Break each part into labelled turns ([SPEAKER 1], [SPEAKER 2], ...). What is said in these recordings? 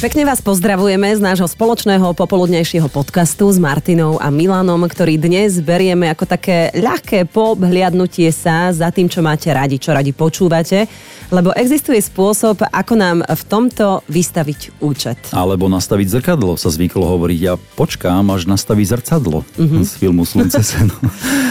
[SPEAKER 1] Pekne vás pozdravujeme z nášho spoločného popoludnejšieho podcastu s Martinou a Milanom, ktorý dnes berieme ako také ľahké pohľadnutie sa za tým, čo máte radi, čo radi počúvate, lebo existuje spôsob, ako nám v tomto vystaviť účet.
[SPEAKER 2] Alebo nastaviť zrkadlo, sa zvyklo hovoriť. Ja počkám, až nastaví zrcadlo mm-hmm. z filmu Slunce seno.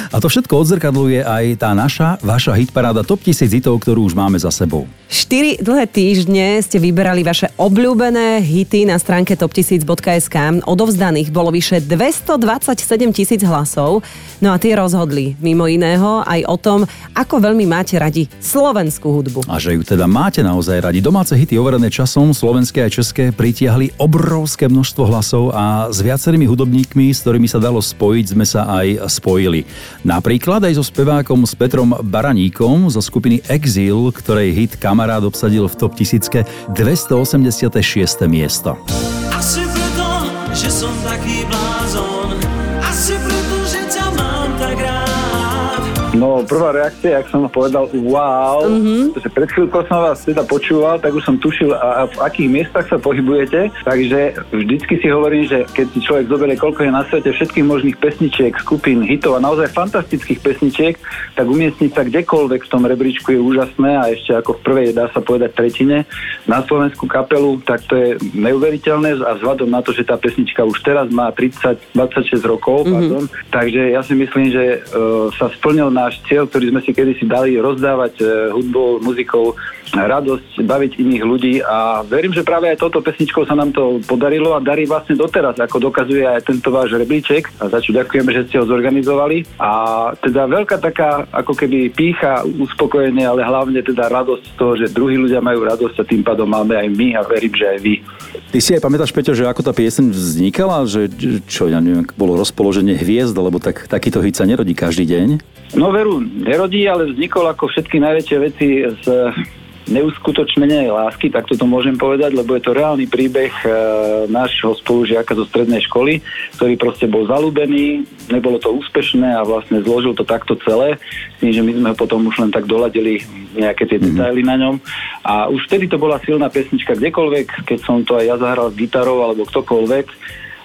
[SPEAKER 2] A to všetko odzrkadluje aj tá naša, vaša hitparáda Top 1000 hitov, ktorú už máme za sebou.
[SPEAKER 1] 4 dlhé týždne ste vyberali vaše obľúbené hity na stránke top1000.sk. Odovzdaných bolo vyše 227 tisíc hlasov. No a tie rozhodli mimo iného aj o tom, ako veľmi máte radi slovenskú hudbu.
[SPEAKER 2] A že ju teda máte naozaj radi. Domáce hity overené časom, slovenské a české, pritiahli obrovské množstvo hlasov a s viacerými hudobníkmi, s ktorými sa dalo spojiť, sme sa aj spojili. Napríklad aj so spevákom s Petrom Baraníkom zo skupiny Exil, ktorej hit Kamarát obsadil v top tisícke 286. miesto.
[SPEAKER 3] Asi preto, že som taký blázon Asi preto, že ťa mám tak rád
[SPEAKER 4] No, prvá reakcia, ak som povedal wow, mm-hmm. že pred chvíľkou som vás teda počúval, tak už som tušil, a, a v akých miestach sa pohybujete, takže vždycky si hovorím, že keď si človek zoberie, koľko je na svete všetkých možných pesničiek, skupín, hitov a naozaj fantastických pesničiek, tak umiestniť sa kdekoľvek v tom rebríčku je úžasné a ešte ako v prvej, dá sa povedať, tretine na slovenskú kapelu, tak to je neuveriteľné a vzhľadom na to, že tá pesnička už teraz má 30-26 rokov, mm-hmm. pardon, takže ja si myslím, že uh, sa splnil náš cieľ, ktorý sme si kedysi dali rozdávať e, hudbou, muzikou radosť, baviť iných ľudí a verím, že práve aj touto pesničkou sa nám to podarilo a darí vlastne doteraz, ako dokazuje aj tento váš rebríček a za čo ďakujeme, že ste ho zorganizovali a teda veľká taká ako keby pícha, uspokojenie, ale hlavne teda radosť z toho, že druhí ľudia majú radosť a tým pádom máme aj my a verím, že aj vy.
[SPEAKER 2] Ty si aj pamätáš, Peťo, že ako tá pieseň vznikala, že čo, ja neviem, bolo rozpoloženie hviezd, lebo tak, takýto hit sa nerodí každý deň?
[SPEAKER 4] No veru, nerodí, ale vznikol ako všetky najväčšie veci z neuskutočnenej lásky, tak toto môžem povedať, lebo je to reálny príbeh e, nášho spolužiaka zo strednej školy, ktorý proste bol zalúbený, nebolo to úspešné a vlastne zložil to takto celé, s tým, že my sme ho potom už len tak doladili nejaké tie mm-hmm. detaily na ňom. A už vtedy to bola silná pesnička kdekoľvek, keď som to aj ja zahral s gitarou alebo ktokoľvek,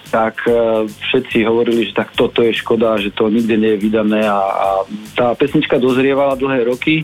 [SPEAKER 4] tak uh, všetci hovorili, že tak toto je škoda, že to nikde nie je vydané a, a tá pesnička dozrievala dlhé roky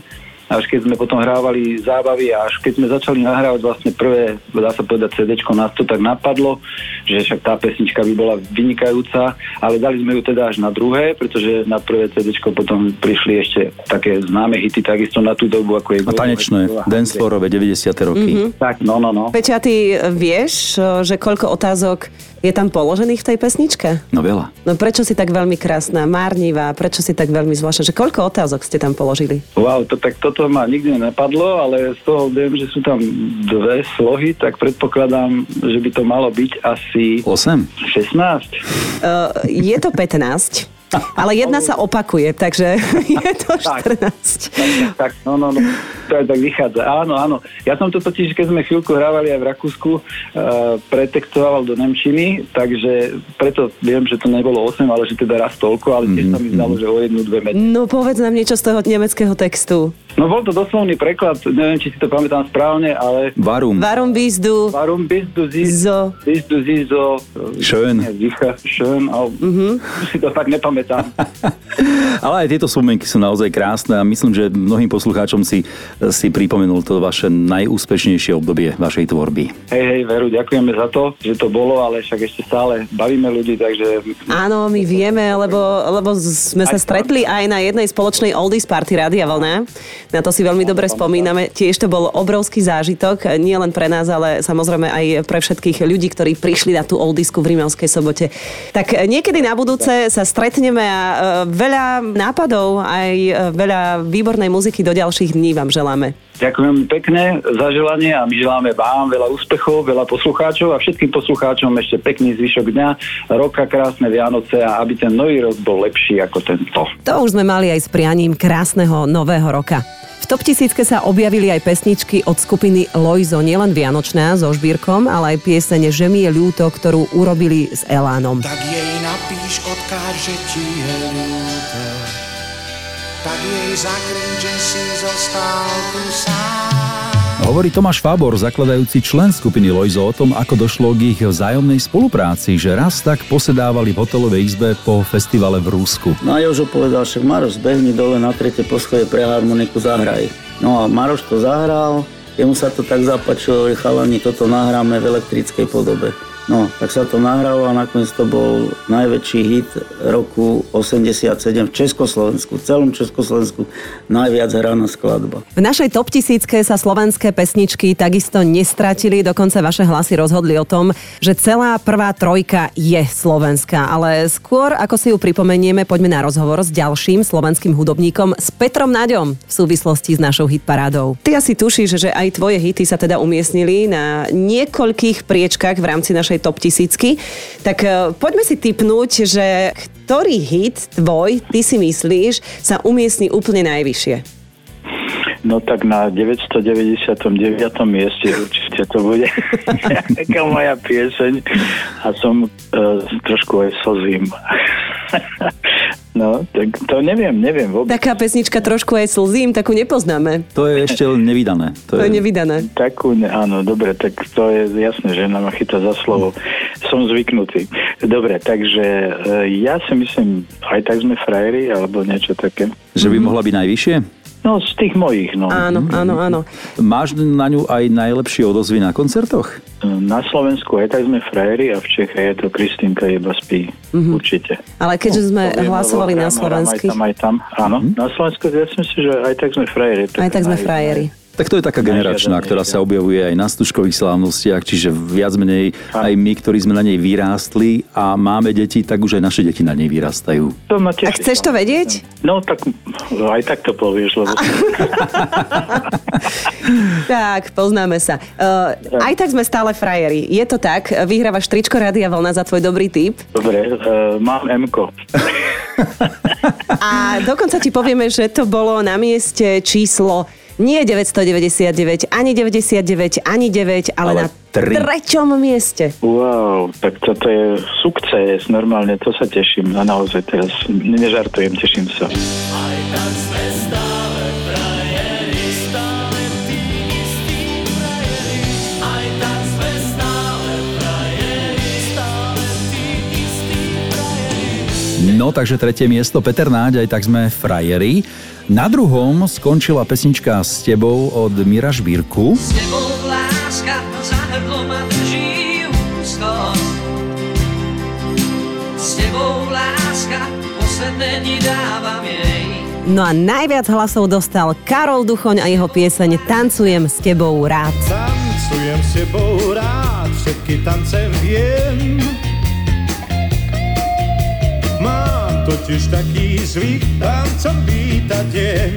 [SPEAKER 4] až keď sme potom hrávali zábavy a až keď sme začali nahrávať vlastne prvé, dá sa povedať CD, nás to tak napadlo, že však tá pesnička by bola vynikajúca, ale dali sme ju teda až na druhé, pretože na prvé CD potom prišli ešte také známe hity takisto na tú dobu, ako je...
[SPEAKER 2] A tanečné, dancefloorové 90. roky. Mm-hmm.
[SPEAKER 4] Tak, no, no, no.
[SPEAKER 1] Peťa, ty vieš, že koľko otázok je tam položených v tej pesničke?
[SPEAKER 2] No veľa.
[SPEAKER 1] No prečo si tak veľmi krásna, márnivá, prečo si tak veľmi zvláštna, že koľko otázok ste tam položili?
[SPEAKER 4] Wow, to, tak toto ma nikdy nenapadlo, ale z toho viem, že sú tam dve slohy, tak predpokladám, že by to malo byť asi...
[SPEAKER 2] 8?
[SPEAKER 4] 16.
[SPEAKER 1] Uh, je to 15. Ale jedna sa opakuje, takže je to 14. Tak, tak,
[SPEAKER 4] tak, no, no, no. To aj tak vychádza. Áno, áno. Ja som to totiž, keď sme chvíľku hrávali aj v Rakúsku, uh, pretextoval do Nemčiny, takže preto viem, že to nebolo 8, ale že teda raz toľko, ale tiež sa mi mhm, zdalo, mhm. že o jednu, dve metre.
[SPEAKER 1] No povedz nám niečo z toho nemeckého textu.
[SPEAKER 4] No bol to doslovný preklad, neviem, či si to pamätám správne, ale...
[SPEAKER 2] Varum.
[SPEAKER 1] Varum bist du...
[SPEAKER 4] Varum bist du zizo. Bist du zizo.
[SPEAKER 2] Schön.
[SPEAKER 4] Schön, ale mm-hmm. si to tak nepamätám.
[SPEAKER 2] ale aj tieto spomienky sú naozaj krásne a myslím, že mnohým poslucháčom si, si pripomenul to vaše najúspešnejšie obdobie vašej tvorby.
[SPEAKER 4] Hej, hej, Veru, ďakujeme za to, že to bolo, ale však ešte stále bavíme ľudí, takže...
[SPEAKER 1] Áno, my vieme, lebo, lebo sme sa stretli aj na jednej spoločnej Oldies Party Rádia Vlna. Na to si veľmi dobre spomíname. Tiež to bol obrovský zážitok, nie len pre nás, ale samozrejme aj pre všetkých ľudí, ktorí prišli na tú oldisku v Rímavskej sobote. Tak niekedy na budúce sa stretneme a e, veľa nápadov, aj e, veľa výbornej muziky do ďalších dní vám želáme.
[SPEAKER 4] Ďakujem pekne za želanie a my želáme vám veľa úspechov, veľa poslucháčov a všetkým poslucháčom ešte pekný zvyšok dňa, roka, krásne Vianoce a aby ten nový rok bol lepší ako tento.
[SPEAKER 1] To už sme mali aj s prianím krásneho nového roka. V top tisícke sa objavili aj pesničky od skupiny Loizo, nielen Vianočná so Žbírkom, ale aj piesene Že mi je ľúto, ktorú urobili s Elánom.
[SPEAKER 3] Tak jej napíš odkáž, že ti je ľúto
[SPEAKER 5] tak jej zakryť, že si zostal tu sám.
[SPEAKER 2] Hovorí Tomáš Fábor, zakladajúci člen skupiny Lojzo o tom, ako došlo k ich vzájomnej spolupráci, že raz tak posedávali v hotelovej izbe po festivale v Rúsku.
[SPEAKER 6] No a Jožo povedal, však Maroš, zbehni dole na tretie poschodie pre harmoniku, zahraj. No a Maroš to zahral, jemu sa to tak zapačilo, že chalani, toto nahráme v elektrickej podobe. No, tak sa to nahralo a nakoniec to bol najväčší hit roku 87 v Československu, v celom Československu najviac hraná skladba.
[SPEAKER 1] V našej top tisícke sa slovenské pesničky takisto nestratili, dokonca vaše hlasy rozhodli o tom, že celá prvá trojka je slovenská, ale skôr ako si ju pripomenieme, poďme na rozhovor s ďalším slovenským hudobníkom, s Petrom Naďom v súvislosti s našou hitparádou. Ty asi tušíš, že aj tvoje hity sa teda umiestnili na niekoľkých priečkách v rámci našej top tisícky. Tak e, poďme si typnúť, že ktorý hit tvoj, ty si myslíš, sa umiestni úplne najvyššie?
[SPEAKER 7] No tak na 999. mieste určite to bude nejaká moja pieseň a som uh, trošku aj slzím. No, tak to neviem, neviem vôbec.
[SPEAKER 1] Taká pesnička trošku aj slzím, takú nepoznáme.
[SPEAKER 2] To je ešte nevydané.
[SPEAKER 1] To, to je... je nevydané.
[SPEAKER 7] Takú, áno, dobre, tak to je jasné, že nám chytá za slovo. Som zvyknutý. Dobre, takže e, ja si myslím, aj tak sme frajeri, alebo niečo také.
[SPEAKER 2] Že by mohla byť najvyššie?
[SPEAKER 7] No, z tých mojich, no.
[SPEAKER 1] Áno, áno, áno.
[SPEAKER 2] Máš na ňu aj najlepšie odozvy na koncertoch?
[SPEAKER 7] Na Slovensku aj tak sme frajeri a v Čeche je to Kristýnka Jeba spí. Mm-hmm. Určite.
[SPEAKER 1] Ale keďže sme no, hlasovali na
[SPEAKER 7] Slovensky. Aj tam, aj tam, áno. Mm-hmm. Na Slovensku ja si myslím, že aj tak sme frajeri.
[SPEAKER 1] Aj tak sme frajeri.
[SPEAKER 2] Tak to je taká generačná, ktorá sa objavuje aj na stužkových slávnostiach, čiže viac menej aj my, ktorí sme na nej vyrástli a máme deti, tak už aj naše deti na nej vyrastajú.
[SPEAKER 1] To a chceš to vedieť?
[SPEAKER 7] No tak aj tak to povieš, lebo...
[SPEAKER 1] tak, poznáme sa. Uh, aj tak sme stále frajeri. Je to tak? Vyhrávaš tričko Radia Vlna za tvoj dobrý tip?
[SPEAKER 7] Dobre, uh, mám Mko.
[SPEAKER 1] a dokonca ti povieme, že to bolo na mieste číslo nie 999, ani 99, ani 9, ale, ale na 3. treťom mieste.
[SPEAKER 7] Wow, tak toto je sukces, normálne, to sa teším. A naozaj teraz nežartujem, teším sa. Aj sme stále
[SPEAKER 2] No, takže tretie miesto, Peter Náď, aj tak sme frajeri. Na druhom skončila pesnička S tebou od Mira Žbírku. S tebou láska za ma drží úzko. S tebou láska posledné dni dávam jej. No a najviac hlasov dostal Karol Duchoň a jeho pieseň Tancujem s tebou rád.
[SPEAKER 8] Tancujem s tebou rád, všetky tance viem. Totiž taký zvyk, tancom vítať deň.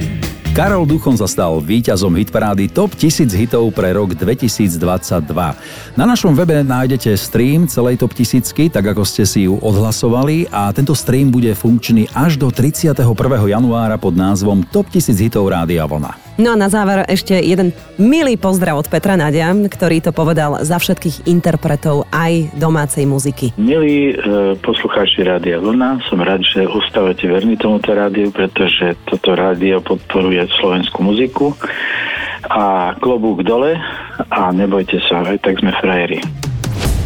[SPEAKER 2] Karol Duchon sa stal víťazom hitparády Top 1000 hitov pre rok 2022. Na našom webe nájdete stream celej Top 1000, tak ako ste si ju odhlasovali a tento stream bude funkčný až do 31. januára pod názvom Top 1000 hitov Rádia Vlna.
[SPEAKER 1] No a na záver ešte jeden milý pozdrav od Petra Nadia, ktorý to povedal za všetkých interpretov aj domácej muziky.
[SPEAKER 7] Milí e, poslucháči Rádia Vlna, som rád, že ostávate verní tomuto rádiu, pretože toto rádio podporuje slovenskú muziku a klobúk dole a nebojte sa, aj tak sme frajeri.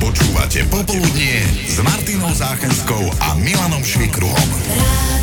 [SPEAKER 9] Počúvate Popoludnie s Martinou Záchenskou a Milanom Švikruhom.